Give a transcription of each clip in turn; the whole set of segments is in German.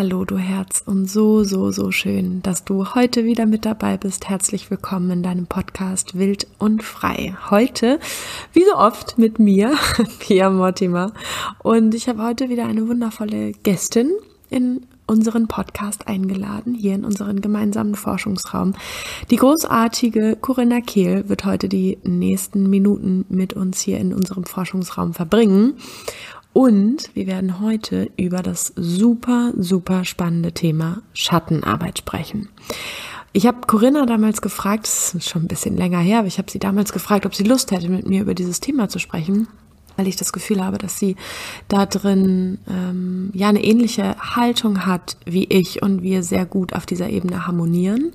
Hallo du Herz und so, so, so schön, dass du heute wieder mit dabei bist. Herzlich willkommen in deinem Podcast Wild und Frei. Heute, wie so oft, mit mir, Pia Mortimer. Und ich habe heute wieder eine wundervolle Gästin in unseren Podcast eingeladen, hier in unseren gemeinsamen Forschungsraum. Die großartige Corinna Kehl wird heute die nächsten Minuten mit uns hier in unserem Forschungsraum verbringen. Und wir werden heute über das super, super spannende Thema Schattenarbeit sprechen. Ich habe Corinna damals gefragt, das ist schon ein bisschen länger her, aber ich habe sie damals gefragt, ob sie Lust hätte, mit mir über dieses Thema zu sprechen weil ich das Gefühl habe, dass sie da drin ähm, ja eine ähnliche Haltung hat wie ich und wir sehr gut auf dieser Ebene harmonieren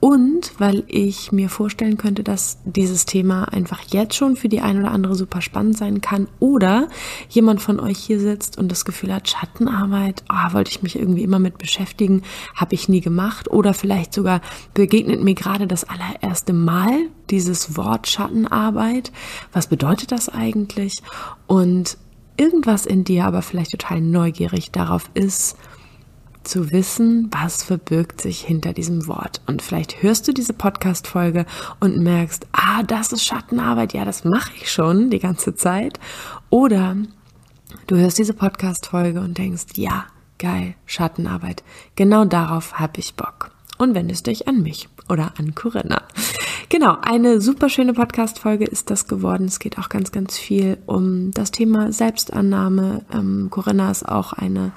und weil ich mir vorstellen könnte, dass dieses Thema einfach jetzt schon für die ein oder andere super spannend sein kann oder jemand von euch hier sitzt und das Gefühl hat, Schattenarbeit, oh, wollte ich mich irgendwie immer mit beschäftigen, habe ich nie gemacht oder vielleicht sogar begegnet mir gerade das allererste Mal dieses Wort Schattenarbeit. Was bedeutet das eigentlich? Und irgendwas in dir aber vielleicht total neugierig darauf ist, zu wissen, was verbirgt sich hinter diesem Wort. Und vielleicht hörst du diese Podcast-Folge und merkst, ah, das ist Schattenarbeit, ja, das mache ich schon die ganze Zeit. Oder du hörst diese Podcast-Folge und denkst, ja, geil, Schattenarbeit, genau darauf habe ich Bock. Und wendest dich an mich oder an Corinna. Genau, eine super schöne Podcast-Folge ist das geworden. Es geht auch ganz, ganz viel um das Thema Selbstannahme. Ähm, Corinna ist auch eine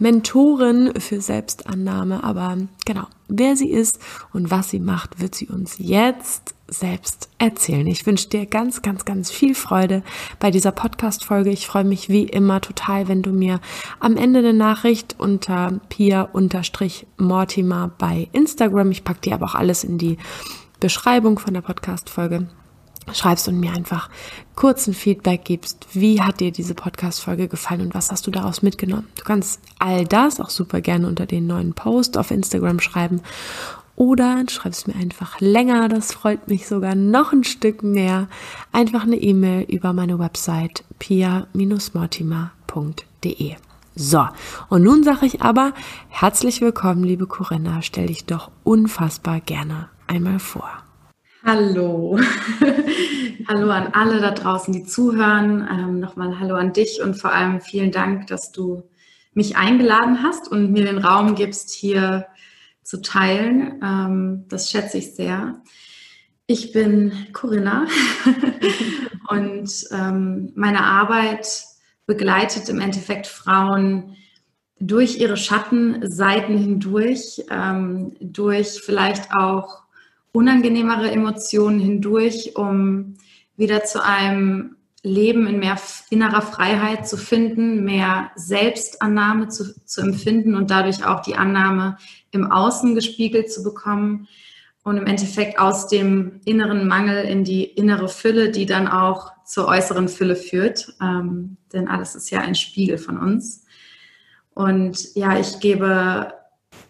Mentorin für Selbstannahme, aber genau, wer sie ist und was sie macht, wird sie uns jetzt selbst erzählen. Ich wünsche dir ganz, ganz, ganz viel Freude bei dieser Podcast-Folge. Ich freue mich wie immer total, wenn du mir am Ende eine Nachricht unter Pia-Mortimer bei Instagram, ich packe dir aber auch alles in die Beschreibung von der Podcast-Folge schreibst und mir einfach kurzen Feedback gibst. Wie hat dir diese Podcast-Folge gefallen und was hast du daraus mitgenommen? Du kannst all das auch super gerne unter den neuen Post auf Instagram schreiben oder schreibst mir einfach länger, das freut mich sogar noch ein Stück mehr. Einfach eine E-Mail über meine Website pia-mortimer.de. So, und nun sage ich aber herzlich willkommen, liebe Corinna, stell dich doch unfassbar gerne einmal vor. Hallo. hallo an alle da draußen, die zuhören. Ähm, Nochmal Hallo an dich und vor allem vielen Dank, dass du mich eingeladen hast und mir den Raum gibst, hier zu teilen. Ähm, das schätze ich sehr. Ich bin Corinna und ähm, meine Arbeit begleitet im Endeffekt Frauen durch ihre Schattenseiten hindurch, ähm, durch vielleicht auch unangenehmere Emotionen hindurch, um wieder zu einem Leben in mehr innerer Freiheit zu finden, mehr Selbstannahme zu, zu empfinden und dadurch auch die Annahme im Außen gespiegelt zu bekommen und im Endeffekt aus dem inneren Mangel in die innere Fülle, die dann auch zur äußeren Fülle führt. Ähm, denn alles ist ja ein Spiegel von uns. Und ja, ich gebe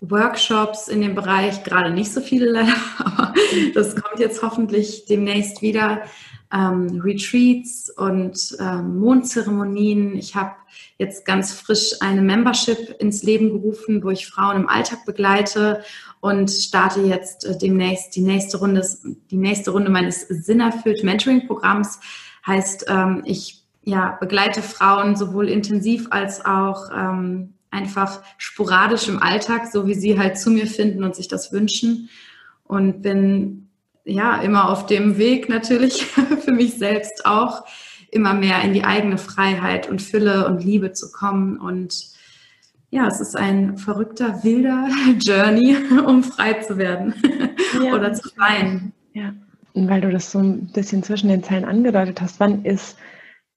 Workshops in dem Bereich, gerade nicht so viele leider, aber das kommt jetzt hoffentlich demnächst wieder. Ähm, Retreats und ähm, Mondzeremonien. Ich habe jetzt ganz frisch eine Membership ins Leben gerufen, wo ich Frauen im Alltag begleite und starte jetzt äh, demnächst die nächste Runde, die nächste Runde meines Sinnerfüllt Mentoring Programms. Heißt, ähm, ich ja, begleite Frauen sowohl intensiv als auch ähm, einfach sporadisch im Alltag, so wie sie halt zu mir finden und sich das wünschen. Und bin ja immer auf dem Weg natürlich für mich selbst auch immer mehr in die eigene Freiheit und Fülle und Liebe zu kommen. Und ja, es ist ein verrückter, wilder Journey, um frei zu werden ja. oder zu freien. Ja. Und weil du das so ein bisschen zwischen den Zeilen angedeutet hast, wann ist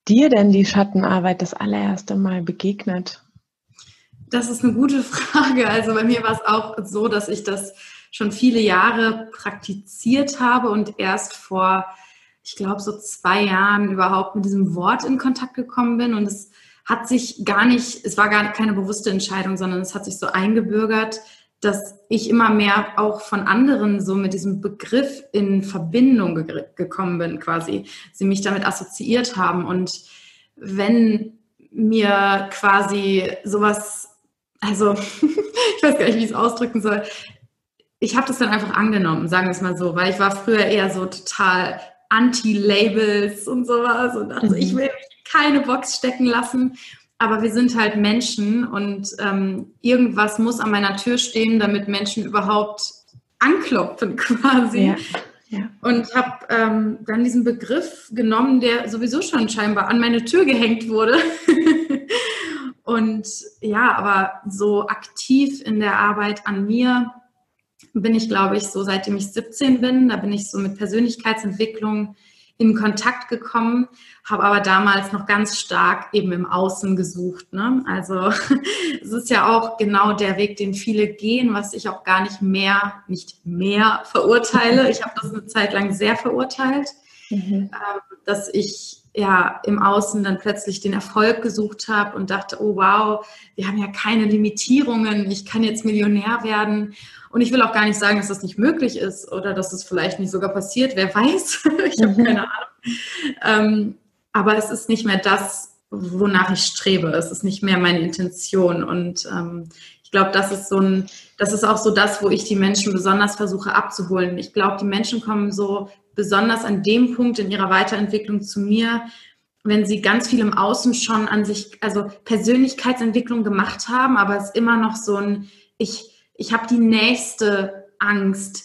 dir denn die Schattenarbeit das allererste Mal begegnet? Das ist eine gute Frage. Also bei mir war es auch so, dass ich das schon viele Jahre praktiziert habe und erst vor, ich glaube, so zwei Jahren überhaupt mit diesem Wort in Kontakt gekommen bin. Und es hat sich gar nicht, es war gar keine bewusste Entscheidung, sondern es hat sich so eingebürgert, dass ich immer mehr auch von anderen so mit diesem Begriff in Verbindung ge gekommen bin, quasi. Sie mich damit assoziiert haben. Und wenn mir quasi sowas also ich weiß gar nicht, wie ich es ausdrücken soll. Ich habe das dann einfach angenommen, sagen wir es mal so, weil ich war früher eher so total Anti-Labels und sowas und dachte, mhm. ich will mich keine Box stecken lassen. Aber wir sind halt Menschen und ähm, irgendwas muss an meiner Tür stehen, damit Menschen überhaupt anklopfen quasi. Ja. Ja. Und habe ähm, dann diesen Begriff genommen, der sowieso schon scheinbar an meine Tür gehängt wurde. und ja, aber so aktiv in der Arbeit an mir bin ich, glaube ich, so seitdem ich 17 bin. Da bin ich so mit Persönlichkeitsentwicklung in Kontakt gekommen, habe aber damals noch ganz stark eben im Außen gesucht. Ne? Also es ist ja auch genau der Weg, den viele gehen, was ich auch gar nicht mehr, nicht mehr verurteile. Ich habe das eine Zeit lang sehr verurteilt, mhm. Ähm, dass ich ja im Außen dann plötzlich den Erfolg gesucht habe und dachte, oh wow, wir haben ja keine Limitierungen, ich kann jetzt Millionär werden. Und ich will auch gar nicht sagen, dass das nicht möglich ist oder dass es vielleicht nicht sogar passiert, wer weiß, ich habe mhm. keine Ahnung. Ähm, aber es ist nicht mehr das, wonach ich strebe. Es ist nicht mehr meine Intention. Und ähm, ich glaube, das ist so ein, das ist auch so das, wo ich die Menschen besonders versuche abzuholen. Ich glaube, die Menschen kommen so besonders an dem Punkt in ihrer Weiterentwicklung zu mir, wenn sie ganz viel im Außen schon an sich, also Persönlichkeitsentwicklung gemacht haben, aber es ist immer noch so ein, ich, ich habe die nächste Angst,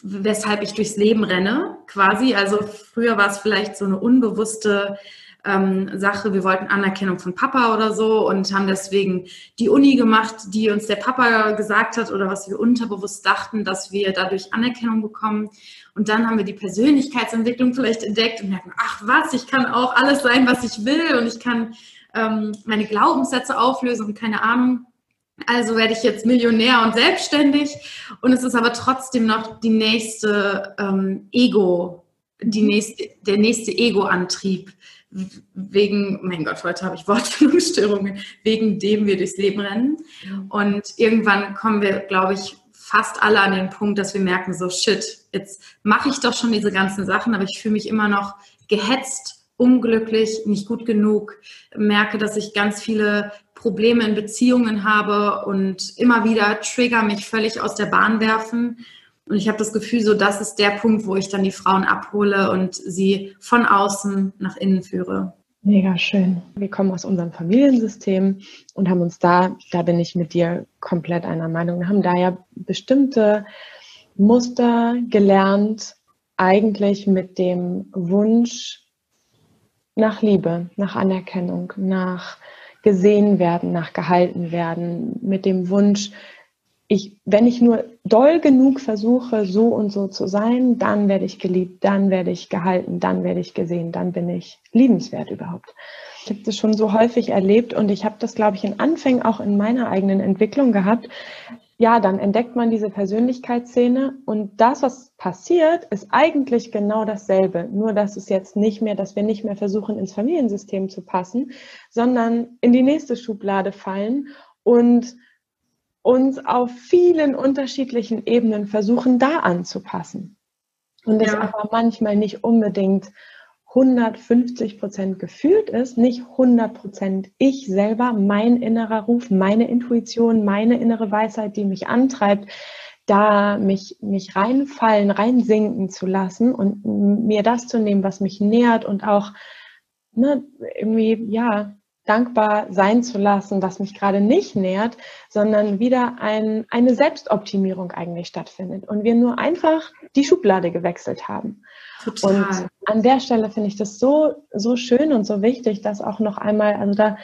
weshalb ich durchs Leben renne, quasi. Also früher war es vielleicht so eine unbewusste ähm, Sache, wir wollten Anerkennung von Papa oder so und haben deswegen die Uni gemacht, die uns der Papa gesagt hat oder was wir unterbewusst dachten, dass wir dadurch Anerkennung bekommen. Und dann haben wir die Persönlichkeitsentwicklung vielleicht entdeckt und merken, ach was, ich kann auch alles sein, was ich will und ich kann ähm, meine Glaubenssätze auflösen und keine Ahnung. Also werde ich jetzt Millionär und selbstständig. Und es ist aber trotzdem noch die nächste ähm, Ego, die nächste, der nächste Ego-Antrieb, wegen, mein Gott, heute habe ich Wortfindungsstörungen, wegen dem wir durchs Leben rennen. Und irgendwann kommen wir, glaube ich, fast alle an den Punkt, dass wir merken, so shit, jetzt mache ich doch schon diese ganzen Sachen, aber ich fühle mich immer noch gehetzt, unglücklich, nicht gut genug, merke, dass ich ganz viele Probleme in Beziehungen habe und immer wieder Trigger mich völlig aus der Bahn werfen. Und ich habe das Gefühl, so das ist der Punkt, wo ich dann die Frauen abhole und sie von außen nach innen führe. Mega schön. Wir kommen aus unserem Familiensystem und haben uns da, da bin ich mit dir komplett einer Meinung, haben da ja bestimmte Muster gelernt, eigentlich mit dem Wunsch nach Liebe, nach Anerkennung, nach gesehen werden, nach gehalten werden, mit dem Wunsch, ich, wenn ich nur doll genug versuche, so und so zu sein, dann werde ich geliebt, dann werde ich gehalten, dann werde ich gesehen, dann bin ich liebenswert überhaupt. Ich habe das schon so häufig erlebt und ich habe das, glaube ich, in Anfängen auch in meiner eigenen Entwicklung gehabt. Ja, dann entdeckt man diese Persönlichkeitsszene und das, was passiert, ist eigentlich genau dasselbe. Nur, dass es jetzt nicht mehr, dass wir nicht mehr versuchen, ins Familiensystem zu passen, sondern in die nächste Schublade fallen und uns auf vielen unterschiedlichen Ebenen versuchen, da anzupassen. Und es ja. aber manchmal nicht unbedingt 150 Prozent gefühlt ist, nicht 100 Prozent ich selber, mein innerer Ruf, meine Intuition, meine innere Weisheit, die mich antreibt, da mich, mich reinfallen, reinsinken zu lassen und mir das zu nehmen, was mich nährt und auch ne, irgendwie, ja, dankbar sein zu lassen, was mich gerade nicht nährt, sondern wieder ein, eine Selbstoptimierung eigentlich stattfindet und wir nur einfach die Schublade gewechselt haben. Total. Und an der Stelle finde ich das so, so schön und so wichtig, dass auch noch einmal, also da,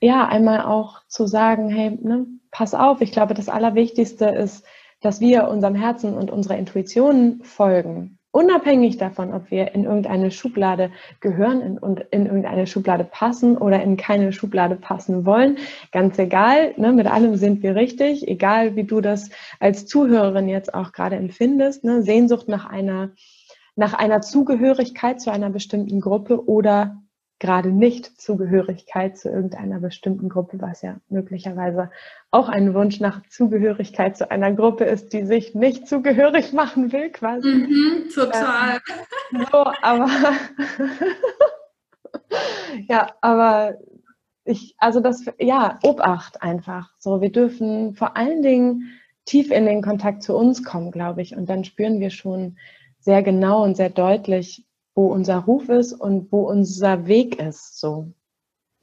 ja, einmal auch zu sagen, hey, ne, pass auf, ich glaube, das Allerwichtigste ist, dass wir unserem Herzen und unserer Intuition folgen unabhängig davon, ob wir in irgendeine Schublade gehören und in irgendeine Schublade passen oder in keine Schublade passen wollen, ganz egal, ne, mit allem sind wir richtig, egal wie du das als Zuhörerin jetzt auch gerade empfindest, ne, Sehnsucht nach einer, nach einer Zugehörigkeit zu einer bestimmten Gruppe oder gerade nicht Zugehörigkeit zu irgendeiner bestimmten Gruppe, was ja möglicherweise auch ein Wunsch nach Zugehörigkeit zu einer Gruppe ist, die sich nicht zugehörig machen will, quasi. Mhm, total. Ähm, so, aber ja, aber ich, also das, ja, Obacht einfach. So, wir dürfen vor allen Dingen tief in den Kontakt zu uns kommen, glaube ich. Und dann spüren wir schon sehr genau und sehr deutlich, wo unser Ruf ist und wo unser Weg ist. So.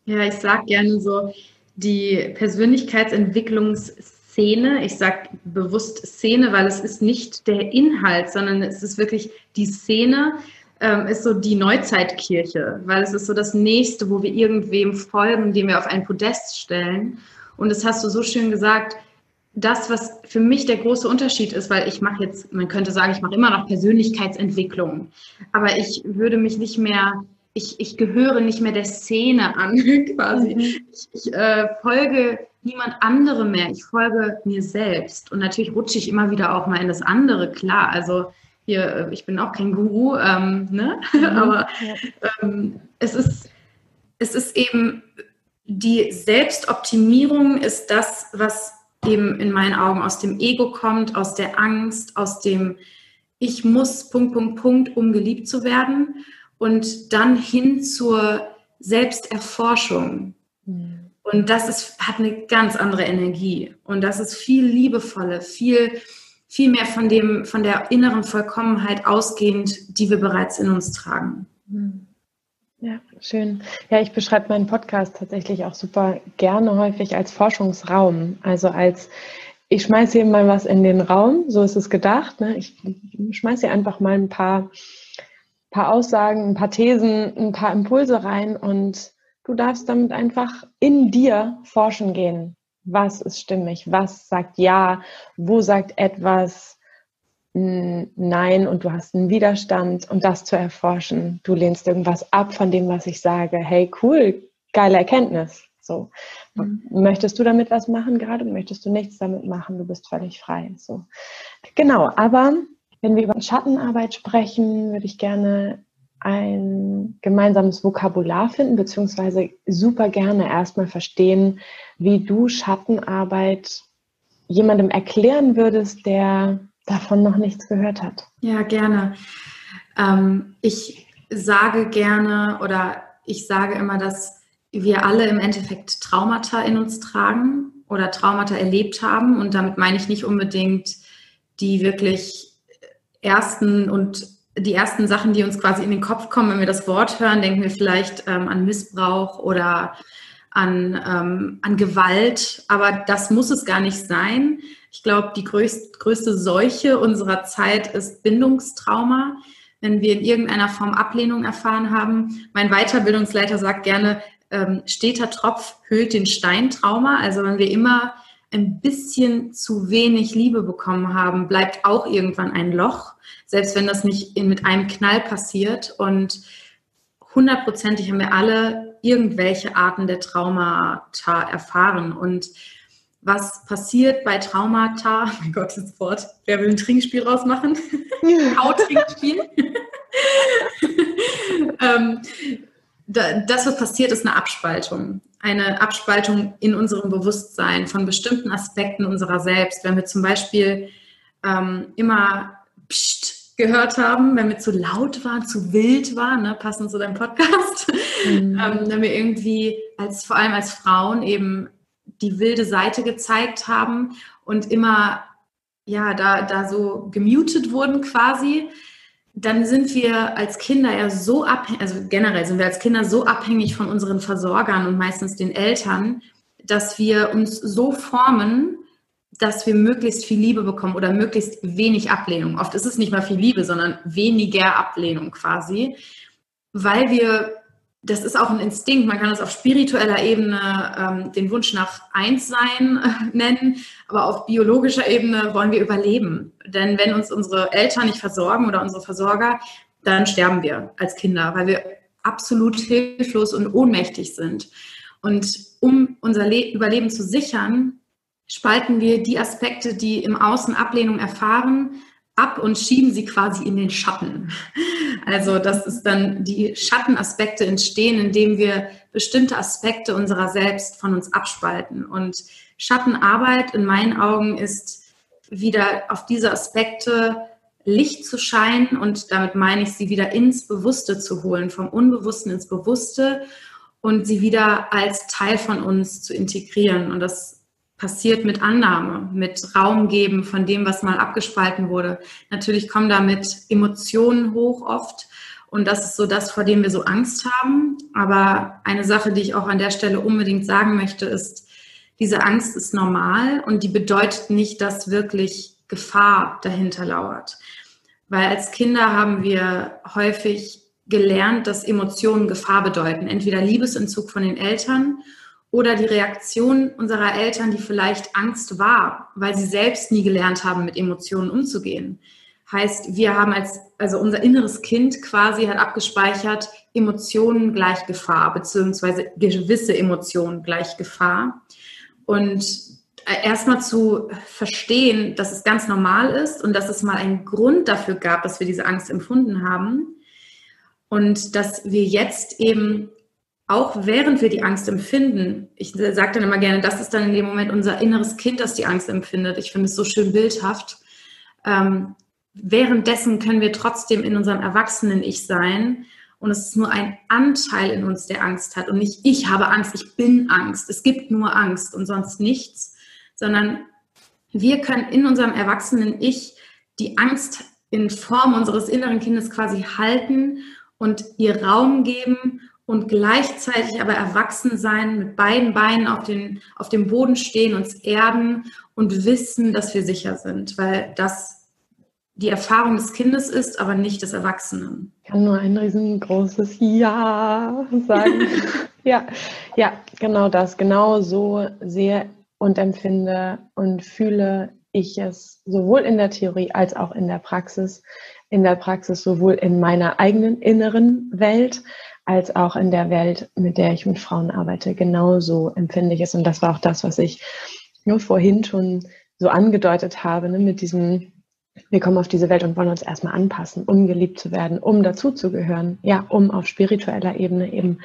Ja, ich sage gerne so, die Persönlichkeitsentwicklungsszene, ich sage bewusst Szene, weil es ist nicht der Inhalt, sondern es ist wirklich die Szene, ähm, ist so die Neuzeitkirche, weil es ist so das Nächste, wo wir irgendwem folgen, den wir auf ein Podest stellen. Und das hast du so schön gesagt, das, was für mich der große Unterschied ist, weil ich mache jetzt, man könnte sagen, ich mache immer noch Persönlichkeitsentwicklung, aber ich würde mich nicht mehr, ich, ich gehöre nicht mehr der Szene an, quasi. Mhm. Ich, ich äh, folge niemand anderem mehr, ich folge mir selbst. Und natürlich rutsche ich immer wieder auch mal in das andere, klar. Also hier, äh, ich bin auch kein Guru, ähm, ne? Mhm. aber ähm, es, ist, es ist eben, die Selbstoptimierung ist das, was eben in meinen Augen aus dem Ego kommt, aus der Angst, aus dem Ich muss, Punkt, Punkt, Punkt, um geliebt zu werden und dann hin zur Selbsterforschung. Mhm. Und das ist, hat eine ganz andere Energie und das ist viel liebevolle, viel, viel mehr von dem, von der inneren Vollkommenheit ausgehend, die wir bereits in uns tragen. Mhm. Ja, schön. Ja, ich beschreibe meinen Podcast tatsächlich auch super gerne häufig als Forschungsraum. Also als, ich schmeiße hier mal was in den Raum, so ist es gedacht. Ne? Ich schmeiße hier einfach mal ein paar, paar Aussagen, ein paar Thesen, ein paar Impulse rein und du darfst damit einfach in dir forschen gehen. Was ist stimmig? Was sagt ja? Wo sagt etwas? Nein und du hast einen Widerstand und das zu erforschen. Du lehnst irgendwas ab von dem, was ich sage. Hey, cool, geile Erkenntnis. So. Mhm. Möchtest du damit was machen gerade? Möchtest du nichts damit machen? Du bist völlig frei. So. Genau, aber wenn wir über Schattenarbeit sprechen, würde ich gerne ein gemeinsames Vokabular finden, beziehungsweise super gerne erstmal verstehen, wie du Schattenarbeit jemandem erklären würdest, der davon noch nichts gehört hat. Ja, gerne. Ähm, ich sage gerne oder ich sage immer, dass wir alle im Endeffekt Traumata in uns tragen oder Traumata erlebt haben. Und damit meine ich nicht unbedingt die wirklich ersten und die ersten Sachen, die uns quasi in den Kopf kommen, wenn wir das Wort hören, denken wir vielleicht ähm, an Missbrauch oder an, ähm, an Gewalt. Aber das muss es gar nicht sein. Ich glaube, die größt, größte Seuche unserer Zeit ist Bindungstrauma. Wenn wir in irgendeiner Form Ablehnung erfahren haben. Mein Weiterbildungsleiter sagt gerne, ähm, steter Tropf hüllt den Steintrauma. Also wenn wir immer ein bisschen zu wenig Liebe bekommen haben, bleibt auch irgendwann ein Loch, selbst wenn das nicht in, mit einem Knall passiert. Und hundertprozentig haben wir alle irgendwelche Arten der Traumata erfahren. Und was passiert bei Traumata. Mein Gott, das Wort. Wer will ein Trinkspiel rausmachen? Hauttrinkspiel. ähm, das, was passiert, ist eine Abspaltung. Eine Abspaltung in unserem Bewusstsein von bestimmten Aspekten unserer selbst. Wenn wir zum Beispiel ähm, immer Psst gehört haben, wenn wir zu laut waren, zu wild waren, ne, passend zu deinem Podcast, mhm. ähm, wenn wir irgendwie als vor allem als Frauen eben die wilde Seite gezeigt haben und immer ja da, da so gemutet wurden quasi, dann sind wir als Kinder ja so abhängig, also generell sind wir als Kinder so abhängig von unseren Versorgern und meistens den Eltern, dass wir uns so formen, dass wir möglichst viel Liebe bekommen oder möglichst wenig Ablehnung. Oft ist es nicht mal viel Liebe, sondern weniger Ablehnung quasi, weil wir das ist auch ein Instinkt. Man kann es auf spiritueller Ebene ähm, den Wunsch nach Einssein äh, nennen, aber auf biologischer Ebene wollen wir überleben. Denn wenn uns unsere Eltern nicht versorgen oder unsere Versorger, dann sterben wir als Kinder, weil wir absolut hilflos und ohnmächtig sind. Und um unser Le Überleben zu sichern, spalten wir die Aspekte, die im Außen Ablehnung erfahren, ab und schieben sie quasi in den Schatten. Also, dass es dann die Schattenaspekte entstehen, indem wir bestimmte Aspekte unserer selbst von uns abspalten. Und Schattenarbeit in meinen Augen ist wieder auf diese Aspekte Licht zu scheinen und damit meine ich sie wieder ins Bewusste zu holen, vom Unbewussten ins Bewusste und sie wieder als Teil von uns zu integrieren. Und das passiert mit Annahme, mit Raum geben von dem, was mal abgespalten wurde. Natürlich kommen damit Emotionen hoch oft. Und das ist so das, vor dem wir so Angst haben. Aber eine Sache, die ich auch an der Stelle unbedingt sagen möchte, ist, diese Angst ist normal und die bedeutet nicht, dass wirklich Gefahr dahinter lauert. Weil als Kinder haben wir häufig gelernt, dass Emotionen Gefahr bedeuten. Entweder Liebesentzug von den Eltern oder die Reaktion unserer Eltern, die vielleicht Angst war, weil sie selbst nie gelernt haben, mit Emotionen umzugehen. Heißt, wir haben als, also unser inneres Kind quasi hat abgespeichert, Emotionen gleich Gefahr, beziehungsweise gewisse Emotionen gleich Gefahr. Und äh, erstmal zu verstehen, dass es ganz normal ist und dass es mal einen Grund dafür gab, dass wir diese Angst empfunden haben. Und dass wir jetzt eben, auch während wir die Angst empfinden, ich sage dann immer gerne, das ist dann in dem Moment unser inneres Kind, das die Angst empfindet. Ich finde es so schön bildhaft. Ähm, währenddessen können wir trotzdem in unserem Erwachsenen-Ich sein. Und es ist nur ein Anteil in uns, der Angst hat. Und nicht ich habe Angst, ich bin Angst. Es gibt nur Angst und sonst nichts sondern wir können in unserem erwachsenen Ich die Angst in Form unseres inneren Kindes quasi halten und ihr Raum geben und gleichzeitig aber erwachsen sein, mit beiden Beinen auf, den, auf dem Boden stehen, uns erden und wissen, dass wir sicher sind, weil das die Erfahrung des Kindes ist, aber nicht des Erwachsenen. Ich kann nur ein riesengroßes Ja sagen. ja, ja, genau das. Genau so sehr und empfinde und fühle ich es sowohl in der Theorie als auch in der Praxis. In der Praxis sowohl in meiner eigenen inneren Welt als auch in der Welt, mit der ich mit Frauen arbeite. Genauso empfinde ich es. Und das war auch das, was ich nur vorhin schon so angedeutet habe, ne, mit diesem, wir kommen auf diese Welt und wollen uns erstmal anpassen, um geliebt zu werden, um dazuzugehören, ja, um auf spiritueller Ebene eben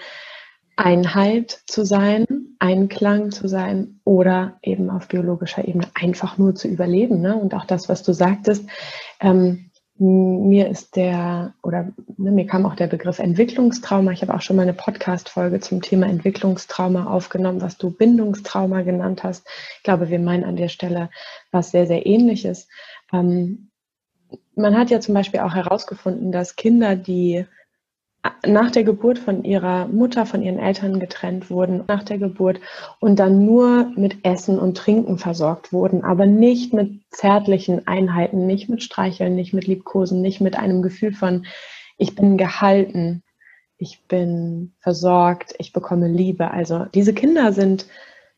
Einheit zu sein, Einklang zu sein oder eben auf biologischer Ebene einfach nur zu überleben. Ne? Und auch das, was du sagtest, ähm, mir ist der, oder ne, mir kam auch der Begriff Entwicklungstrauma. Ich habe auch schon mal eine Podcast-Folge zum Thema Entwicklungstrauma aufgenommen, was du Bindungstrauma genannt hast. Ich glaube, wir meinen an der Stelle was sehr, sehr ähnliches. Ähm, man hat ja zum Beispiel auch herausgefunden, dass Kinder, die nach der Geburt von ihrer Mutter, von ihren Eltern getrennt wurden, nach der Geburt und dann nur mit Essen und Trinken versorgt wurden, aber nicht mit zärtlichen Einheiten, nicht mit Streicheln, nicht mit Liebkosen, nicht mit einem Gefühl von, ich bin gehalten, ich bin versorgt, ich bekomme Liebe. Also diese Kinder sind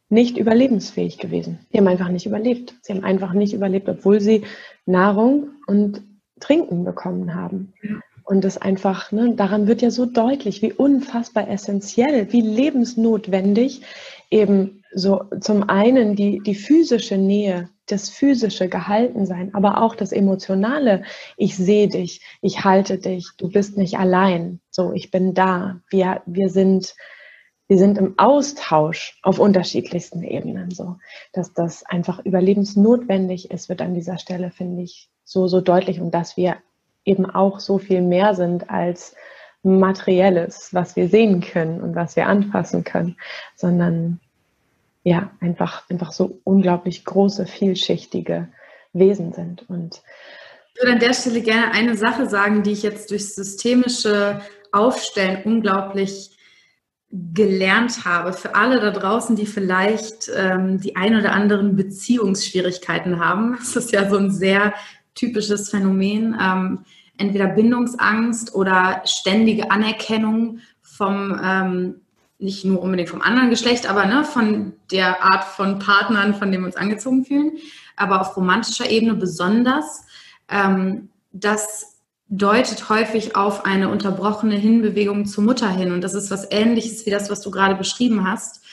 nicht überlebensfähig gewesen. Sie haben einfach nicht überlebt. Sie haben einfach nicht überlebt, obwohl sie Nahrung und Trinken bekommen haben. Ja. Und das einfach, ne, daran wird ja so deutlich, wie unfassbar essentiell, wie lebensnotwendig eben so zum einen die, die physische Nähe, das physische Gehaltensein, aber auch das emotionale, ich sehe dich, ich halte dich, du bist nicht allein, so, ich bin da, wir, wir sind, wir sind im Austausch auf unterschiedlichsten Ebenen, so, dass das einfach überlebensnotwendig ist, wird an dieser Stelle, finde ich, so, so deutlich. Und dass wir eben auch so viel mehr sind als materielles, was wir sehen können und was wir anfassen können, sondern ja, einfach, einfach so unglaublich große, vielschichtige Wesen sind. Und ich würde an der Stelle gerne eine Sache sagen, die ich jetzt durch systemische Aufstellen unglaublich gelernt habe. Für alle da draußen, die vielleicht ähm, die ein oder anderen Beziehungsschwierigkeiten haben. Das ist ja so ein sehr typisches Phänomen. Ähm, entweder Bindungsangst oder ständige Anerkennung vom, ähm, nicht nur unbedingt vom anderen Geschlecht, aber ne, von der Art von Partnern, von denen wir uns angezogen fühlen, aber auf romantischer Ebene besonders. Ähm, das deutet häufig auf eine unterbrochene Hinbewegung zur Mutter hin. Und das ist was Ähnliches wie das, was du gerade beschrieben hast.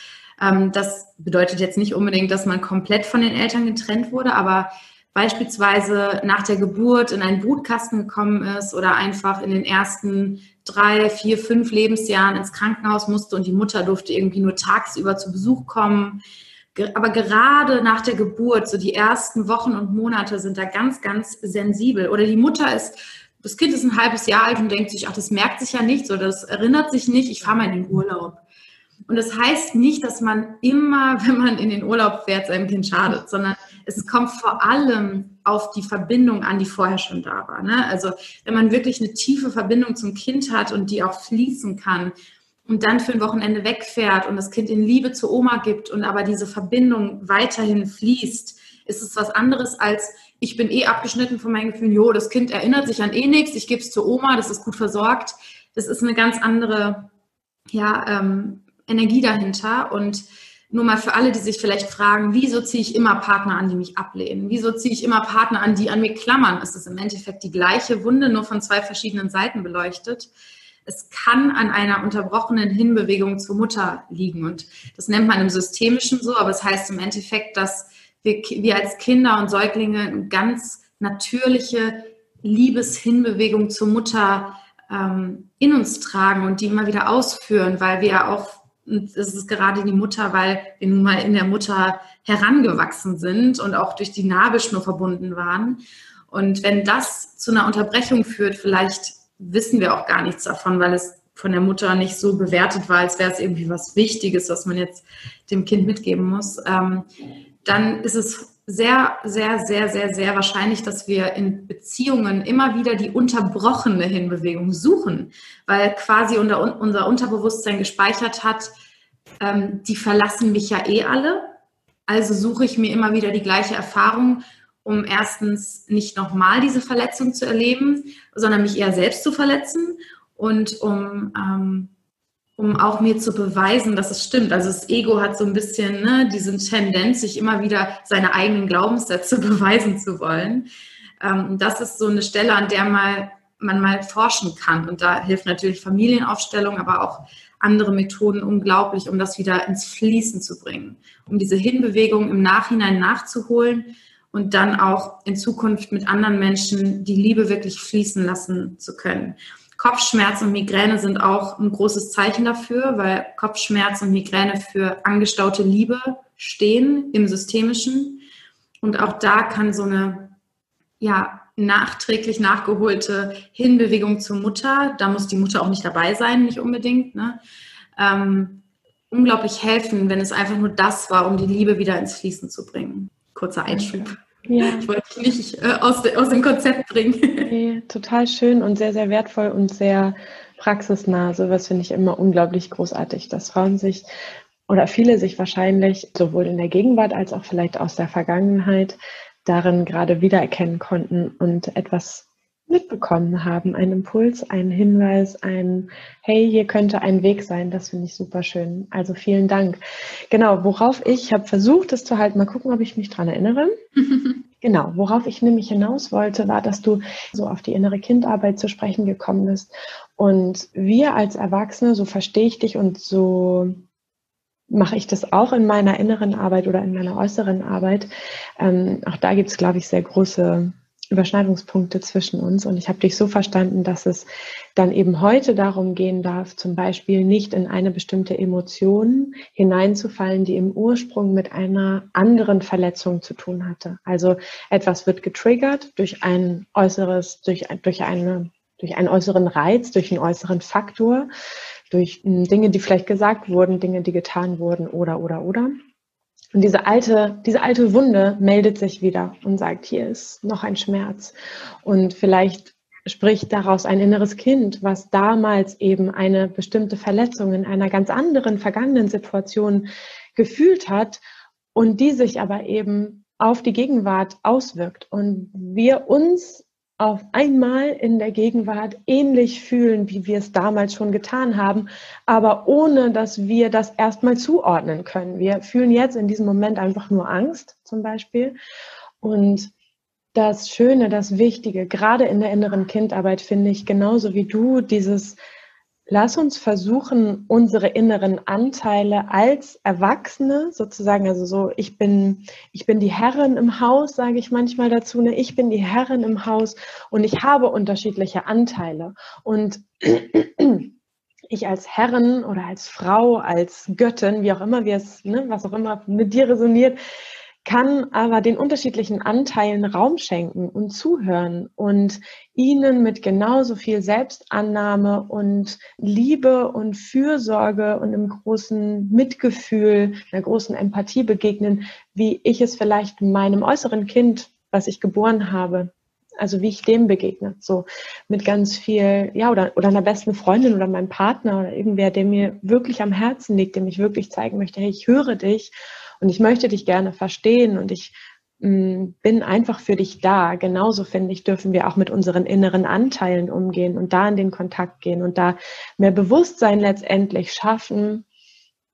Ähm, das bedeutet jetzt nicht unbedingt, dass man komplett von den Eltern getrennt wurde, aber beispielsweise nach der Geburt in einen Brutkasten gekommen ist oder einfach in den ersten drei, vier, fünf Lebensjahren ins Krankenhaus musste und die Mutter durfte irgendwie nur tagsüber zu Besuch kommen. Aber gerade nach der Geburt, so die ersten Wochen und Monate sind da ganz, ganz sensibel. Oder die Mutter ist, das Kind ist ein halbes Jahr alt und denkt sich, ach, das merkt sich ja nichts oder das erinnert sich nicht, ich fahre mal in den Urlaub. Und das heißt nicht, dass man immer, wenn man in den Urlaub fährt, seinem Kind schadet, sondern es kommt vor allem auf die Verbindung an, die vorher schon da war. Ne? Also wenn man wirklich eine tiefe Verbindung zum Kind hat und die auch fließen kann und dann für ein Wochenende wegfährt und das Kind in Liebe zur Oma gibt und aber diese Verbindung weiterhin fließt, ist es was anderes als ich bin eh abgeschnitten von meinen Gefühlen, jo, das Kind erinnert sich an eh nichts, ich gebe es zur Oma, das ist gut versorgt. Das ist eine ganz andere ja, ähm, Energie dahinter und nur mal für alle, die sich vielleicht fragen, wieso ziehe ich immer Partner an, die mich ablehnen? Wieso ziehe ich immer Partner an, die an mir klammern? Ist es im Endeffekt die gleiche Wunde, nur von zwei verschiedenen Seiten beleuchtet? Es kann an einer unterbrochenen Hinbewegung zur Mutter liegen. Und das nennt man im Systemischen so, aber es heißt im Endeffekt, dass wir, wir als Kinder und Säuglinge eine ganz natürliche Liebeshinbewegung zur Mutter ähm, in uns tragen und die immer wieder ausführen, weil wir ja auch, das ist gerade die Mutter, weil wir nun mal in der Mutter herangewachsen sind und auch durch die Nabelschnur verbunden waren. Und wenn das zu einer Unterbrechung führt, vielleicht wissen wir auch gar nichts davon, weil es von der Mutter nicht so bewertet war, als wäre es irgendwie was Wichtiges, was man jetzt dem Kind mitgeben muss, ähm, dann ist es sehr, sehr, sehr, sehr, sehr wahrscheinlich, dass wir in Beziehungen immer wieder die unterbrochene Hinbewegung suchen, weil quasi unser, unser Unterbewusstsein gespeichert hat, ähm, die verlassen mich ja eh alle. Also suche ich mir immer wieder die gleiche Erfahrung, um erstens nicht nochmal diese Verletzung zu erleben, sondern mich eher selbst zu verletzen und um ähm, um auch mir zu beweisen, dass es stimmt. Also das Ego hat so ein bisschen ne, diese Tendenz, sich immer wieder seine eigenen Glaubenssätze beweisen zu wollen. Ähm, das ist so eine Stelle, an der mal, man mal forschen kann. Und da hilft natürlich Familienaufstellung, aber auch andere Methoden unglaublich, um das wieder ins Fließen zu bringen, um diese Hinbewegung im Nachhinein nachzuholen und dann auch in Zukunft mit anderen Menschen die Liebe wirklich fließen lassen zu können. Kopfschmerz und Migräne sind auch ein großes Zeichen dafür, weil Kopfschmerz und Migräne für angestaute Liebe stehen im Systemischen. Und auch da kann so eine ja, nachträglich nachgeholte Hinbewegung zur Mutter, da muss die Mutter auch nicht dabei sein, nicht unbedingt, ne? ähm, unglaublich helfen, wenn es einfach nur das war, um die Liebe wieder ins Fließen zu bringen. Kurzer Einschub. Ja. Ich wollte dich nicht äh, aus, de, aus dem Konzept bringen. Nee, total schön und sehr, sehr wertvoll und sehr praxisnah. So was finde ich immer unglaublich großartig, dass Frauen sich oder viele sich wahrscheinlich sowohl in der Gegenwart als auch vielleicht aus der Vergangenheit darin gerade wiedererkennen konnten und etwas mitbekommen haben, einen Impuls, einen Hinweis, ein Hey, hier könnte ein Weg sein. Das finde ich super schön. Also vielen Dank. Genau, worauf ich habe versucht, es zu halten, mal gucken, ob ich mich dran erinnere. genau, worauf ich nämlich hinaus wollte, war, dass du so auf die innere Kindarbeit zu sprechen gekommen bist. Und wir als Erwachsene, so verstehe ich dich und so mache ich das auch in meiner inneren Arbeit oder in meiner äußeren Arbeit. Ähm, auch da gibt es, glaube ich, sehr große Überschneidungspunkte zwischen uns. Und ich habe dich so verstanden, dass es dann eben heute darum gehen darf, zum Beispiel nicht in eine bestimmte Emotion hineinzufallen, die im Ursprung mit einer anderen Verletzung zu tun hatte. Also etwas wird getriggert durch ein äußeres, durch, durch eine durch einen äußeren Reiz, durch einen äußeren Faktor, durch hm, Dinge, die vielleicht gesagt wurden, Dinge, die getan wurden oder, oder, oder. Und diese alte, diese alte Wunde meldet sich wieder und sagt, hier ist noch ein Schmerz. Und vielleicht spricht daraus ein inneres Kind, was damals eben eine bestimmte Verletzung in einer ganz anderen vergangenen Situation gefühlt hat und die sich aber eben auf die Gegenwart auswirkt. Und wir uns auf einmal in der Gegenwart ähnlich fühlen, wie wir es damals schon getan haben, aber ohne dass wir das erstmal zuordnen können. Wir fühlen jetzt in diesem Moment einfach nur Angst zum Beispiel. Und das Schöne, das Wichtige, gerade in der inneren Kindarbeit finde ich genauso wie du dieses Lass uns versuchen, unsere inneren Anteile als Erwachsene sozusagen, also so, ich bin, ich bin die Herrin im Haus, sage ich manchmal dazu, ne? ich bin die Herrin im Haus und ich habe unterschiedliche Anteile. Und ich als Herrin oder als Frau, als Göttin, wie auch immer wir es, ne, was auch immer mit dir resoniert, kann aber den unterschiedlichen Anteilen Raum schenken und zuhören und ihnen mit genauso viel Selbstannahme und Liebe und Fürsorge und einem großen Mitgefühl, einer großen Empathie begegnen, wie ich es vielleicht meinem äußeren Kind, was ich geboren habe, also wie ich dem begegne, so mit ganz viel, ja, oder, oder einer besten Freundin oder meinem Partner oder irgendwer, der mir wirklich am Herzen liegt, dem ich wirklich zeigen möchte, hey, ich höre dich und ich möchte dich gerne verstehen und ich mm, bin einfach für dich da. Genauso finde ich, dürfen wir auch mit unseren inneren Anteilen umgehen und da in den Kontakt gehen und da mehr Bewusstsein letztendlich schaffen,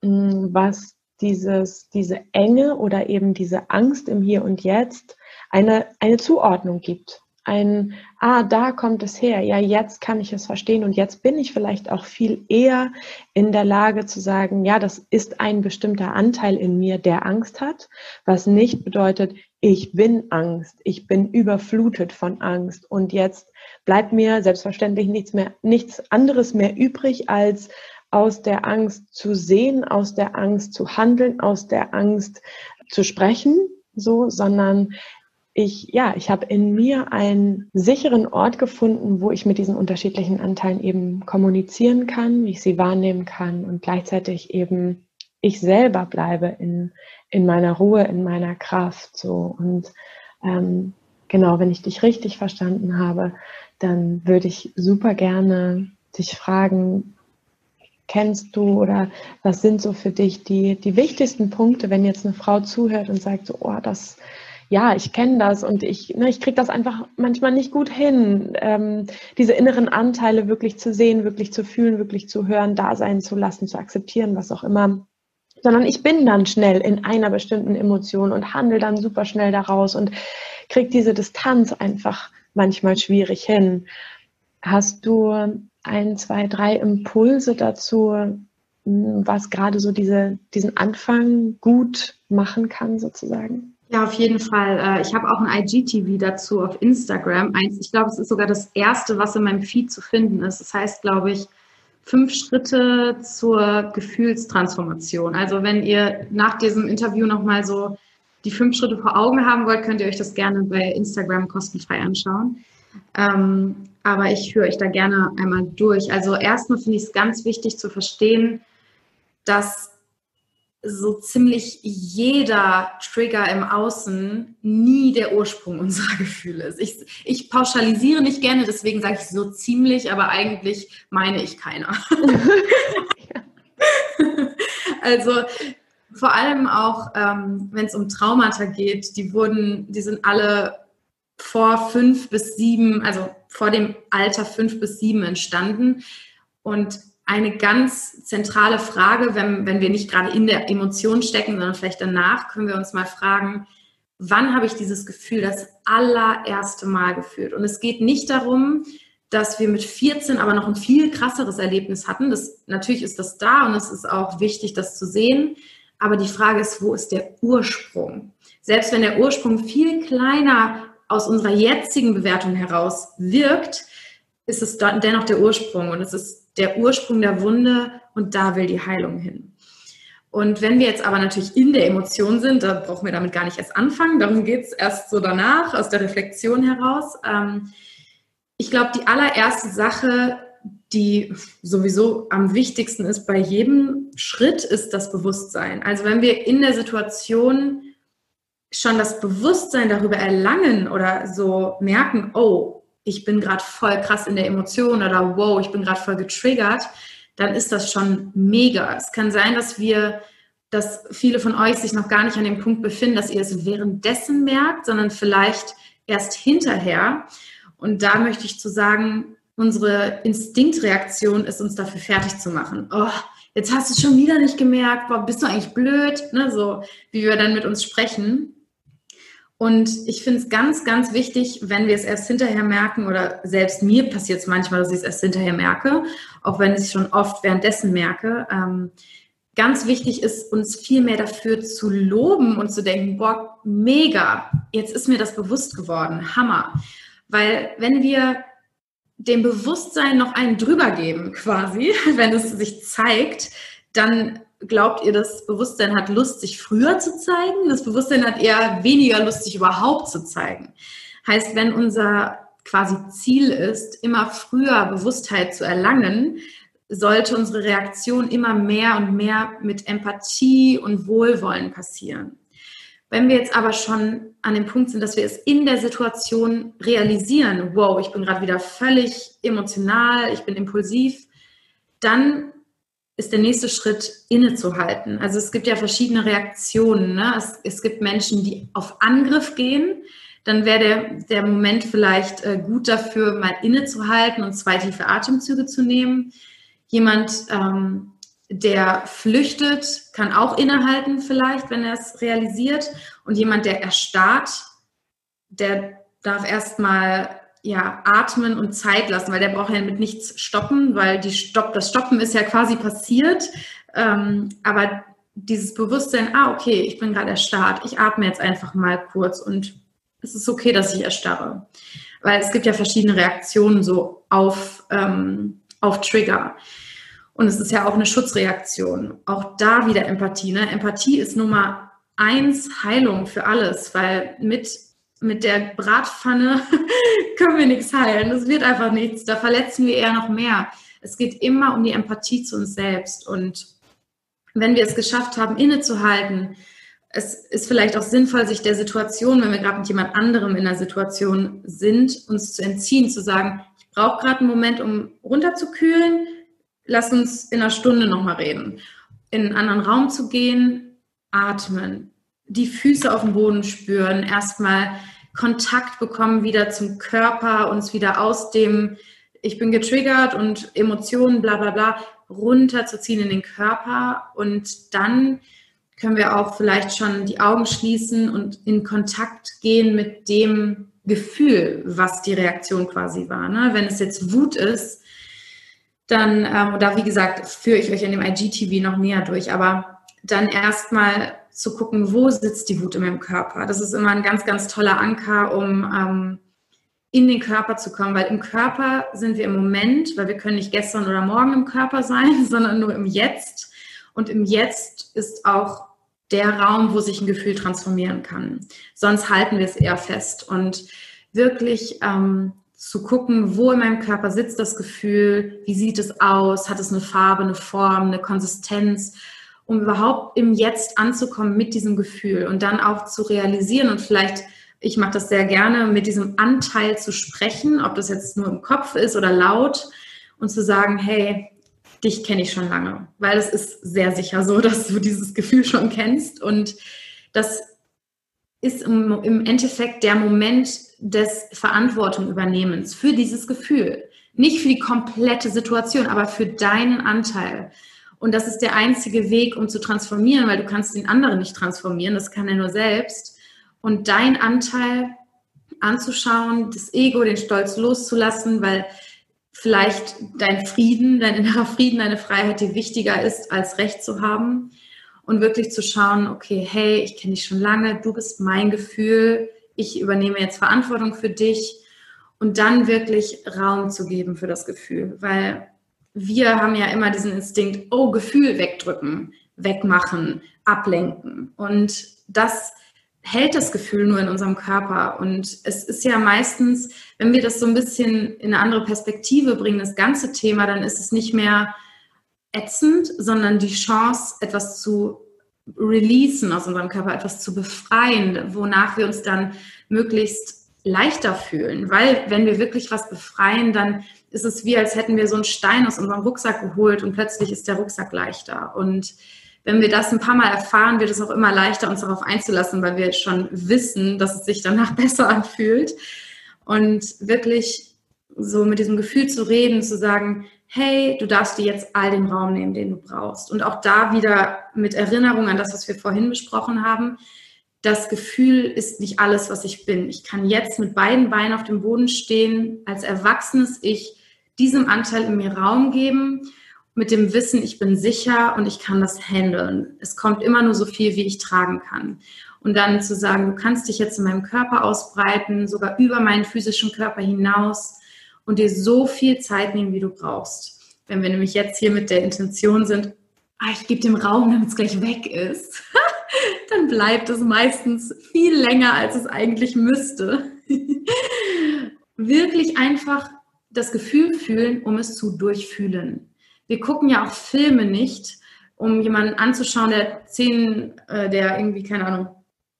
mm, was dieses, diese Enge oder eben diese Angst im Hier und Jetzt eine, eine Zuordnung gibt ein, ah, da kommt es her, ja, jetzt kann ich es verstehen. Und jetzt bin ich vielleicht auch viel eher in der Lage zu sagen, ja, das ist ein bestimmter Anteil in mir, der Angst hat, was nicht bedeutet, ich bin Angst, ich bin überflutet von Angst. Und jetzt bleibt mir selbstverständlich nichts mehr, nichts anderes mehr übrig, als aus der Angst zu sehen, aus der Angst zu handeln, aus der Angst zu sprechen, so, sondern ich, ja, ich habe in mir einen sicheren Ort gefunden, wo ich mit diesen unterschiedlichen Anteilen eben kommunizieren kann, wie ich sie wahrnehmen kann und gleichzeitig eben ich selber bleibe in, in meiner Ruhe, in meiner Kraft. So. Und ähm, genau, wenn ich dich richtig verstanden habe, dann würde ich super gerne dich fragen, kennst du oder was sind so für dich die, die wichtigsten Punkte, wenn jetzt eine Frau zuhört und sagt so, oh, das, ja, ich kenne das und ich, ne, ich kriege das einfach manchmal nicht gut hin, ähm, diese inneren Anteile wirklich zu sehen, wirklich zu fühlen, wirklich zu hören, da sein zu lassen, zu akzeptieren, was auch immer. Sondern ich bin dann schnell in einer bestimmten Emotion und handle dann super schnell daraus und kriege diese Distanz einfach manchmal schwierig hin. Hast du ein, zwei, drei Impulse dazu, was gerade so diese, diesen Anfang gut machen kann, sozusagen? Ja, auf jeden Fall. Äh, ich habe auch ein IGTV dazu auf Instagram. Ich glaube, es ist sogar das erste, was in meinem Feed zu finden ist. Das heißt, glaube ich, fünf Schritte zur Gefühlstransformation. Also wenn ihr nach diesem Interview nochmal so die fünf Schritte vor Augen haben wollt, könnt ihr euch das gerne bei Instagram kostenfrei anschauen. Ähm, aber ich führe euch da gerne einmal durch. Also erstmal finde ich es ganz wichtig zu verstehen, dass so ziemlich jeder Trigger im Außen nie der Ursprung unserer Gefühle ist. Ich, ich pauschalisiere nicht gerne, deswegen sage ich so ziemlich, aber eigentlich meine ich keiner. also vor allem auch, ähm, wenn es um Traumata geht, die wurden, die sind alle vor fünf bis sieben, also vor dem Alter fünf bis sieben entstanden. Und eine ganz zentrale Frage, wenn, wenn wir nicht gerade in der Emotion stecken, sondern vielleicht danach, können wir uns mal fragen, wann habe ich dieses Gefühl das allererste Mal gefühlt? Und es geht nicht darum, dass wir mit 14 aber noch ein viel krasseres Erlebnis hatten. Das, natürlich ist das da und es ist auch wichtig, das zu sehen. Aber die Frage ist, wo ist der Ursprung? Selbst wenn der Ursprung viel kleiner aus unserer jetzigen Bewertung heraus wirkt, ist es dennoch der Ursprung und es ist der Ursprung der Wunde und da will die Heilung hin. Und wenn wir jetzt aber natürlich in der Emotion sind, da brauchen wir damit gar nicht erst anfangen, darum geht es erst so danach, aus der Reflexion heraus. Ähm, ich glaube, die allererste Sache, die sowieso am wichtigsten ist bei jedem Schritt, ist das Bewusstsein. Also wenn wir in der Situation schon das Bewusstsein darüber erlangen oder so merken, oh, ich bin gerade voll krass in der Emotion oder wow, ich bin gerade voll getriggert, dann ist das schon mega. Es kann sein, dass wir, dass viele von euch sich noch gar nicht an dem Punkt befinden, dass ihr es währenddessen merkt, sondern vielleicht erst hinterher. Und da möchte ich zu sagen, unsere Instinktreaktion ist, uns dafür fertig zu machen. Oh, jetzt hast du es schon wieder nicht gemerkt, boah, bist du eigentlich blöd, ne? so wie wir dann mit uns sprechen. Und ich finde es ganz, ganz wichtig, wenn wir es erst hinterher merken oder selbst mir passiert es manchmal, dass ich es erst hinterher merke, auch wenn ich es schon oft währenddessen merke. Ähm, ganz wichtig ist, uns viel mehr dafür zu loben und zu denken, boah, mega, jetzt ist mir das bewusst geworden, Hammer. Weil wenn wir dem Bewusstsein noch einen drüber geben, quasi, wenn es sich zeigt, dann glaubt ihr, das Bewusstsein hat Lust, sich früher zu zeigen? Das Bewusstsein hat eher weniger Lust, sich überhaupt zu zeigen. Heißt, wenn unser quasi Ziel ist, immer früher Bewusstheit zu erlangen, sollte unsere Reaktion immer mehr und mehr mit Empathie und Wohlwollen passieren. Wenn wir jetzt aber schon an dem Punkt sind, dass wir es in der Situation realisieren, wow, ich bin gerade wieder völlig emotional, ich bin impulsiv, dann ist der nächste Schritt innezuhalten. Also es gibt ja verschiedene Reaktionen. Ne? Es, es gibt Menschen, die auf Angriff gehen. Dann wäre der, der Moment vielleicht äh, gut dafür, mal innezuhalten und zwei tiefe Atemzüge zu nehmen. Jemand, ähm, der flüchtet, kann auch innehalten vielleicht, wenn er es realisiert. Und jemand, der erstarrt, der darf erstmal ja, atmen und Zeit lassen, weil der braucht ja mit nichts stoppen, weil die Stopp, das Stoppen ist ja quasi passiert. Ähm, aber dieses Bewusstsein, ah, okay, ich bin gerade erstarrt, ich atme jetzt einfach mal kurz und es ist okay, dass ich erstarre. Weil es gibt ja verschiedene Reaktionen so auf, ähm, auf Trigger. Und es ist ja auch eine Schutzreaktion. Auch da wieder Empathie. Ne? Empathie ist Nummer eins Heilung für alles, weil mit, mit der Bratpfanne können wir nichts heilen. Das wird einfach nichts. Da verletzen wir eher noch mehr. Es geht immer um die Empathie zu uns selbst. Und wenn wir es geschafft haben, innezuhalten, es ist vielleicht auch sinnvoll, sich der Situation, wenn wir gerade mit jemand anderem in der Situation sind, uns zu entziehen, zu sagen, ich brauche gerade einen Moment, um runterzukühlen lass uns in einer Stunde nochmal reden. In einen anderen Raum zu gehen, atmen, die Füße auf dem Boden spüren, erstmal Kontakt bekommen wieder zum Körper, uns wieder aus dem, ich bin getriggert und Emotionen, bla bla bla, runterzuziehen in den Körper und dann können wir auch vielleicht schon die Augen schließen und in Kontakt gehen mit dem Gefühl, was die Reaktion quasi war. Ne? Wenn es jetzt Wut ist, dann, ähm, oder wie gesagt, führe ich euch in dem IGTV noch näher durch, aber dann erstmal zu gucken, wo sitzt die Wut in meinem Körper. Das ist immer ein ganz, ganz toller Anker, um ähm, in den Körper zu kommen, weil im Körper sind wir im Moment, weil wir können nicht gestern oder morgen im Körper sein, sondern nur im Jetzt. Und im Jetzt ist auch der Raum, wo sich ein Gefühl transformieren kann. Sonst halten wir es eher fest. Und wirklich ähm, zu gucken, wo in meinem Körper sitzt das Gefühl, wie sieht es aus, hat es eine Farbe, eine Form, eine Konsistenz, um überhaupt im Jetzt anzukommen mit diesem Gefühl und dann auch zu realisieren und vielleicht, ich mache das sehr gerne, mit diesem Anteil zu sprechen, ob das jetzt nur im Kopf ist oder laut und zu sagen, hey, dich kenne ich schon lange, weil es ist sehr sicher so, dass du dieses Gefühl schon kennst und das ist im, Endeffekt der Moment des Verantwortung übernehmens für dieses Gefühl. Nicht für die komplette Situation, aber für deinen Anteil. Und das ist der einzige Weg, um zu transformieren, weil du kannst den anderen nicht transformieren, das kann er nur selbst. Und dein Anteil anzuschauen, das Ego, den Stolz loszulassen, weil vielleicht dein Frieden, dein innerer Frieden, deine Freiheit dir wichtiger ist, als Recht zu haben. Und wirklich zu schauen, okay, hey, ich kenne dich schon lange, du bist mein Gefühl, ich übernehme jetzt Verantwortung für dich. Und dann wirklich Raum zu geben für das Gefühl, weil wir haben ja immer diesen Instinkt, oh, Gefühl wegdrücken, wegmachen, ablenken und das hält das Gefühl nur in unserem Körper. Und es ist ja meistens, wenn wir das so ein bisschen in eine andere Perspektive bringen, das ganze Thema, dann ist es nicht mehr ätzend, sondern die Chance, etwas zu releasen aus unserem Körper, etwas zu befreien, wonach wir uns dann möglichst leichter fühlen. Weil wenn wir wirklich was befreien, dann ist es wie, als hätten wir so einen Stein aus unserem Rucksack geholt und plötzlich ist der Rucksack leichter. Und wenn wir das ein paar Mal erfahren, wird es auch immer leichter, uns darauf einzulassen, weil wir schon wissen, dass es sich danach besser anfühlt. Und wirklich so mit diesem Gefühl zu reden, zu sagen, hey, du darfst dir jetzt all den Raum nehmen, den du brauchst. Und auch da wieder mit Erinnerung an das, was wir vorhin besprochen haben. Das Gefühl ist nicht alles, was ich bin. Ich kann jetzt mit beiden Beinen auf dem Boden stehen, als erwachsenes Ich diesem Anteil in mir Raum geben, mit dem Wissen, ich bin sicher und ich kann das handeln. Es kommt immer nur so viel, wie ich tragen kann. Und dann zu sagen, du kannst dich jetzt in meinem Körper ausbreiten, sogar über meinen physischen Körper hinaus und dir so viel Zeit nehmen, wie du brauchst. Wenn wir nämlich jetzt hier mit der Intention sind, ah, ich gebe dem Raum, damit es gleich weg ist, dann bleibt es meistens viel länger, als es eigentlich müsste. Wirklich einfach das Gefühl fühlen, um es zu durchfühlen. Wir gucken ja auch Filme nicht, um jemanden anzuschauen, der zehn, äh, der irgendwie, keine Ahnung,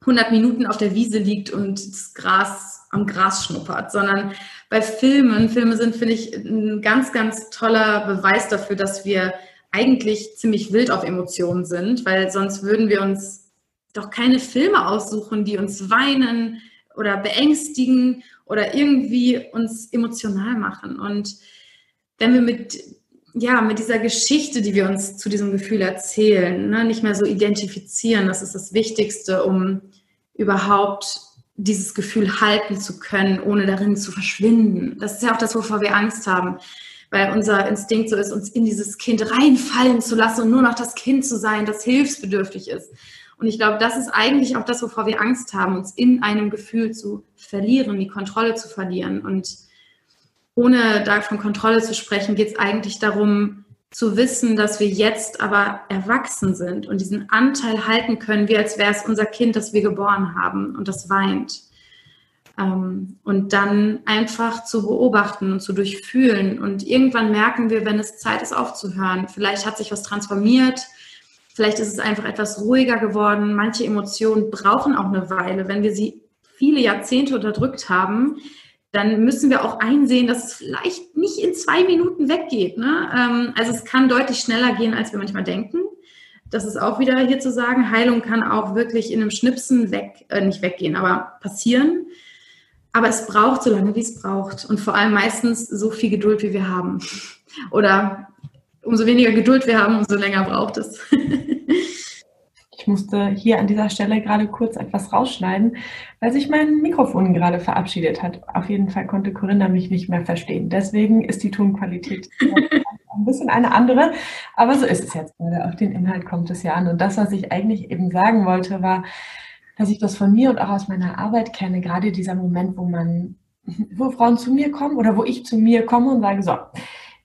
100 Minuten auf der Wiese liegt und das Gras am Gras schnuppert, sondern bei Filmen, Filme sind, finde ich, ein ganz, ganz toller Beweis dafür, dass wir eigentlich ziemlich wild auf Emotionen sind, weil sonst würden wir uns doch keine Filme aussuchen, die uns weinen oder beängstigen oder irgendwie uns emotional machen. Und wenn wir mit, ja, mit dieser Geschichte, die wir uns zu diesem Gefühl erzählen, ne, nicht mehr so identifizieren, das ist das Wichtigste, um überhaupt dieses Gefühl halten zu können, ohne darin zu verschwinden. Das ist ja auch das, wovor wir Angst haben weil unser Instinkt so ist, uns in dieses Kind reinfallen zu lassen und nur noch das Kind zu sein, das hilfsbedürftig ist. Und ich glaube, das ist eigentlich auch das, wovor wir Angst haben, uns in einem Gefühl zu verlieren, die Kontrolle zu verlieren. Und ohne da von Kontrolle zu sprechen, geht es eigentlich darum, zu wissen, dass wir jetzt aber erwachsen sind und diesen Anteil halten können, wie als wäre es unser Kind, das wir geboren haben und das weint. Ähm, und dann einfach zu beobachten und zu durchfühlen. Und irgendwann merken wir, wenn es Zeit ist, aufzuhören. Vielleicht hat sich was transformiert. Vielleicht ist es einfach etwas ruhiger geworden. Manche Emotionen brauchen auch eine Weile. Wenn wir sie viele Jahrzehnte unterdrückt haben, dann müssen wir auch einsehen, dass es vielleicht nicht in zwei Minuten weggeht. Ne? Ähm, also es kann deutlich schneller gehen, als wir manchmal denken. Das ist auch wieder hier zu sagen. Heilung kann auch wirklich in einem Schnipsen weg, äh, nicht weggehen, aber passieren. Aber es braucht so lange, wie es braucht. Und vor allem meistens so viel Geduld, wie wir haben. Oder umso weniger Geduld wir haben, umso länger braucht es. Ich musste hier an dieser Stelle gerade kurz etwas rausschneiden, weil sich mein Mikrofon gerade verabschiedet hat. Auf jeden Fall konnte Corinna mich nicht mehr verstehen. Deswegen ist die Tonqualität ein bisschen eine andere. Aber so ist es jetzt. Auf den Inhalt kommt es ja an. Und das, was ich eigentlich eben sagen wollte, war, dass ich das von mir und auch aus meiner Arbeit kenne, gerade dieser Moment, wo man, wo Frauen zu mir kommen oder wo ich zu mir komme und sage, so,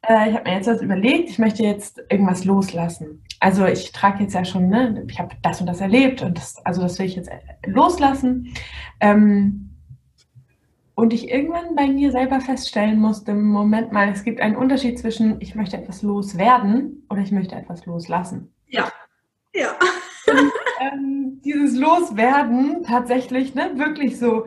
äh, ich habe mir jetzt das überlegt, ich möchte jetzt irgendwas loslassen. Also ich trage jetzt ja schon, ne, ich habe das und das erlebt und das, also das will ich jetzt loslassen. Ähm, und ich irgendwann bei mir selber feststellen musste, Moment mal, es gibt einen Unterschied zwischen ich möchte etwas loswerden oder ich möchte etwas loslassen. Ja, ja. Und, ähm, dieses Loswerden tatsächlich, ne, wirklich so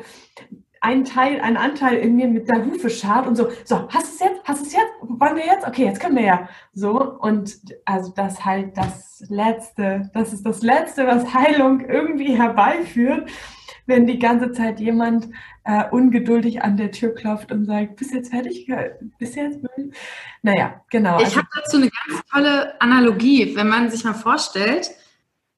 ein Teil, ein Anteil in mir mit der Hufe schart und so, so, hast du es jetzt? Hast du es jetzt? Wollen wir jetzt? Okay, jetzt können wir ja. So, und also das halt das Letzte, das ist das Letzte, was Heilung irgendwie herbeiführt, wenn die ganze Zeit jemand äh, ungeduldig an der Tür klopft und sagt, bist jetzt fertig? Bist jetzt? Naja, genau. Ich also, habe dazu eine ganz tolle Analogie, wenn man sich mal vorstellt,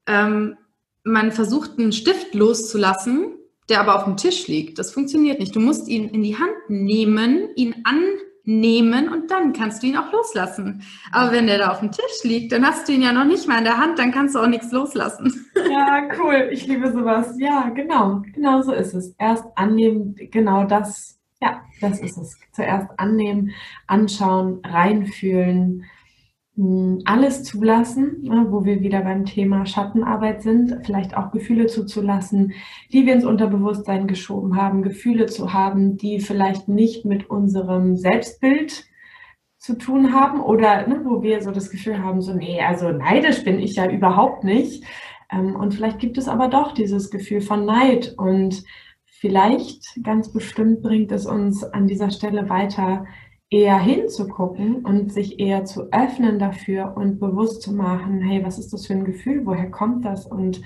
ähm, man versucht einen Stift loszulassen, der aber auf dem Tisch liegt. Das funktioniert nicht. Du musst ihn in die Hand nehmen, ihn annehmen und dann kannst du ihn auch loslassen. Aber wenn der da auf dem Tisch liegt, dann hast du ihn ja noch nicht mal in der Hand, dann kannst du auch nichts loslassen. Ja, cool. Ich liebe sowas. Ja, genau. Genau so ist es. Erst annehmen, genau das. Ja, das ist es. Zuerst annehmen, anschauen, reinfühlen alles zulassen, ne, wo wir wieder beim Thema Schattenarbeit sind, vielleicht auch Gefühle zuzulassen, die wir ins Unterbewusstsein geschoben haben, Gefühle zu haben, die vielleicht nicht mit unserem Selbstbild zu tun haben oder ne, wo wir so das Gefühl haben, so, nee, also neidisch bin ich ja überhaupt nicht. Ähm, und vielleicht gibt es aber doch dieses Gefühl von Neid und vielleicht ganz bestimmt bringt es uns an dieser Stelle weiter, eher hinzugucken und sich eher zu öffnen dafür und bewusst zu machen, hey, was ist das für ein Gefühl, woher kommt das und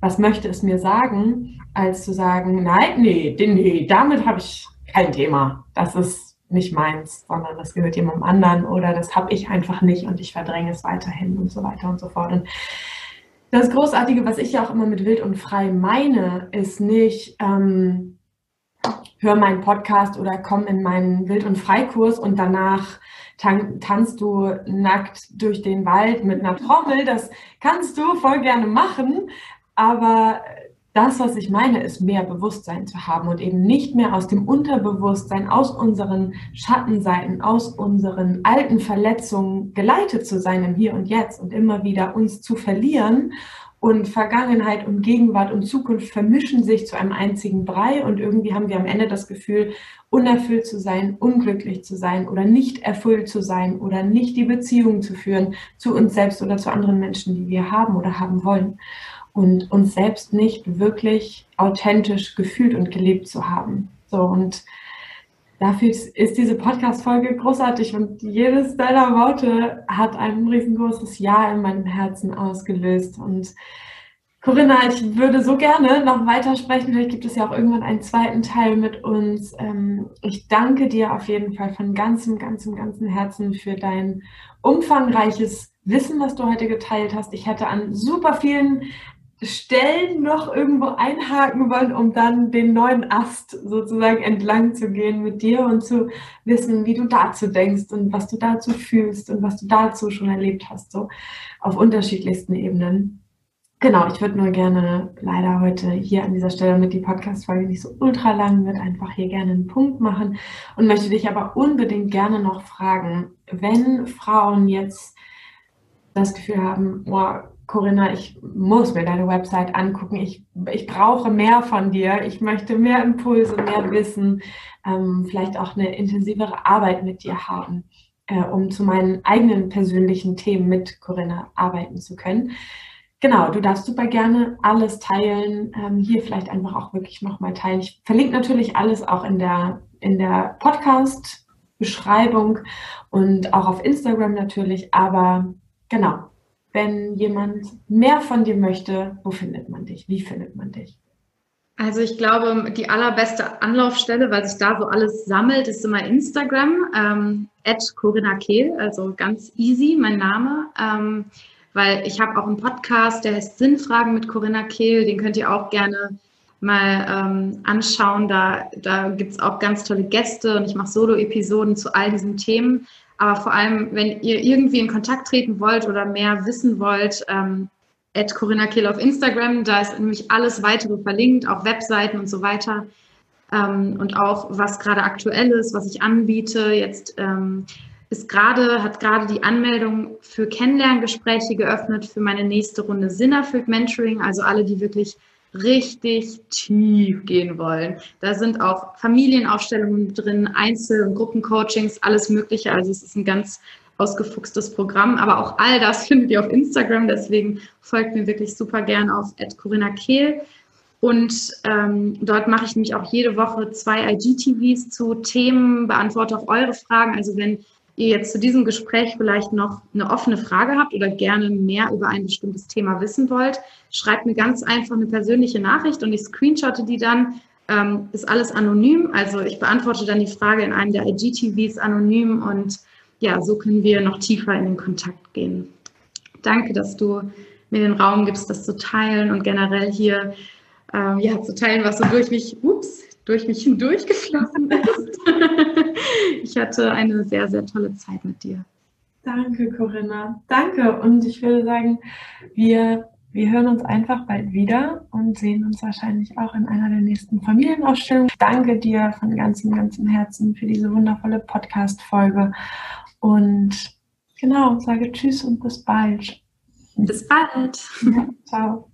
was möchte es mir sagen, als zu sagen, nein, nee, nee, damit habe ich kein Thema. Das ist nicht meins, sondern das gehört jemandem anderen oder das habe ich einfach nicht und ich verdränge es weiterhin und so weiter und so fort. Und das Großartige, was ich ja auch immer mit wild und frei meine, ist nicht, ähm, hör meinen Podcast oder komm in meinen Wild- und Freikurs und danach tan tanzt du nackt durch den Wald mit einer Trommel. Das kannst du voll gerne machen, aber das, was ich meine, ist mehr Bewusstsein zu haben und eben nicht mehr aus dem Unterbewusstsein, aus unseren Schattenseiten, aus unseren alten Verletzungen geleitet zu sein im Hier und Jetzt und immer wieder uns zu verlieren. Und Vergangenheit und Gegenwart und Zukunft vermischen sich zu einem einzigen Brei und irgendwie haben wir am Ende das Gefühl, unerfüllt zu sein, unglücklich zu sein oder nicht erfüllt zu sein oder nicht die Beziehung zu führen zu uns selbst oder zu anderen Menschen, die wir haben oder haben wollen und uns selbst nicht wirklich authentisch gefühlt und gelebt zu haben. So und dafür ist diese Podcast-Folge großartig und jedes deiner Worte hat ein riesengroßes Ja in meinem Herzen ausgelöst und Corinna, ich würde so gerne noch weitersprechen. Vielleicht gibt es ja auch irgendwann einen zweiten Teil mit uns. Ähm, ich danke dir auf jeden Fall von ganzem, ganzem, ganzem Herzen für dein umfangreiches Wissen, was du heute geteilt hast. Ich hätte an super vielen Stellen noch irgendwo einhaken wollen, um dann den neuen Ast sozusagen entlang zu gehen mit dir und zu wissen, wie du dazu denkst und was du dazu fühlst und was du dazu schon erlebt hast, so auf unterschiedlichsten Ebenen. Genau, ich würde nur gerne leider heute hier an dieser Stelle, damit die Podcast-Folge nicht so ultra lang wird, einfach hier gerne einen Punkt machen und möchte dich aber unbedingt gerne noch fragen, wenn Frauen jetzt das Gefühl haben, oh, Corinna, ich muss mir deine Website angucken. Ich, ich brauche mehr von dir. Ich möchte mehr Impulse, mehr Wissen, ähm, vielleicht auch eine intensivere Arbeit mit dir haben, äh, um zu meinen eigenen persönlichen Themen mit Corinna arbeiten zu können. Genau, du darfst super gerne alles teilen. Ähm, hier vielleicht einfach auch wirklich nochmal teilen. Ich verlinke natürlich alles auch in der, in der Podcast-Beschreibung und auch auf Instagram natürlich. Aber genau, wenn jemand mehr von dir möchte, wo findet man dich? Wie findet man dich? Also ich glaube, die allerbeste Anlaufstelle, weil sich da so alles sammelt, ist immer Instagram, ähm, Corinna Kehl, also ganz easy, mein Name. Ähm, weil ich habe auch einen Podcast, der heißt Sinnfragen mit Corinna Kehl, den könnt ihr auch gerne mal ähm, anschauen. Da, da gibt es auch ganz tolle Gäste und ich mache Solo-Episoden zu all diesen Themen. Aber vor allem, wenn ihr irgendwie in Kontakt treten wollt oder mehr wissen wollt, ähm, at Corinna Kehl auf Instagram, da ist nämlich alles weitere verlinkt, auch Webseiten und so weiter. Ähm, und auch was gerade aktuell ist, was ich anbiete. Jetzt ähm, ist gerade, hat gerade die Anmeldung für Kennenlerngespräche geöffnet für meine nächste Runde Sinnerfüllt Mentoring. Also alle, die wirklich richtig tief gehen wollen. Da sind auch Familienaufstellungen drin, Einzel- und Gruppencoachings, alles Mögliche. Also es ist ein ganz ausgefuchstes Programm. Aber auch all das findet ihr auf Instagram. Deswegen folgt mir wirklich super gern auf Corinna Kehl. Und ähm, dort mache ich nämlich auch jede Woche zwei IGTVs zu Themen, beantworte auch eure Fragen. Also wenn ihr jetzt zu diesem Gespräch vielleicht noch eine offene Frage habt oder gerne mehr über ein bestimmtes Thema wissen wollt, schreibt mir ganz einfach eine persönliche Nachricht und ich screenshotte die dann. Ähm, ist alles anonym, also ich beantworte dann die Frage in einem der IGTVs anonym und ja, so können wir noch tiefer in den Kontakt gehen. Danke, dass du mir den Raum gibst, das zu teilen und generell hier ähm, ja, zu teilen, was so durch mich, ups, durch mich hindurch geflossen ist. ich hatte eine sehr, sehr tolle Zeit mit dir. Danke, Corinna. Danke. Und ich würde sagen, wir, wir hören uns einfach bald wieder und sehen uns wahrscheinlich auch in einer der nächsten Familienausstellungen. Danke dir von ganzem, ganzem Herzen für diese wundervolle Podcast-Folge. Und genau, sage Tschüss und bis bald. Bis bald. Ja, ciao.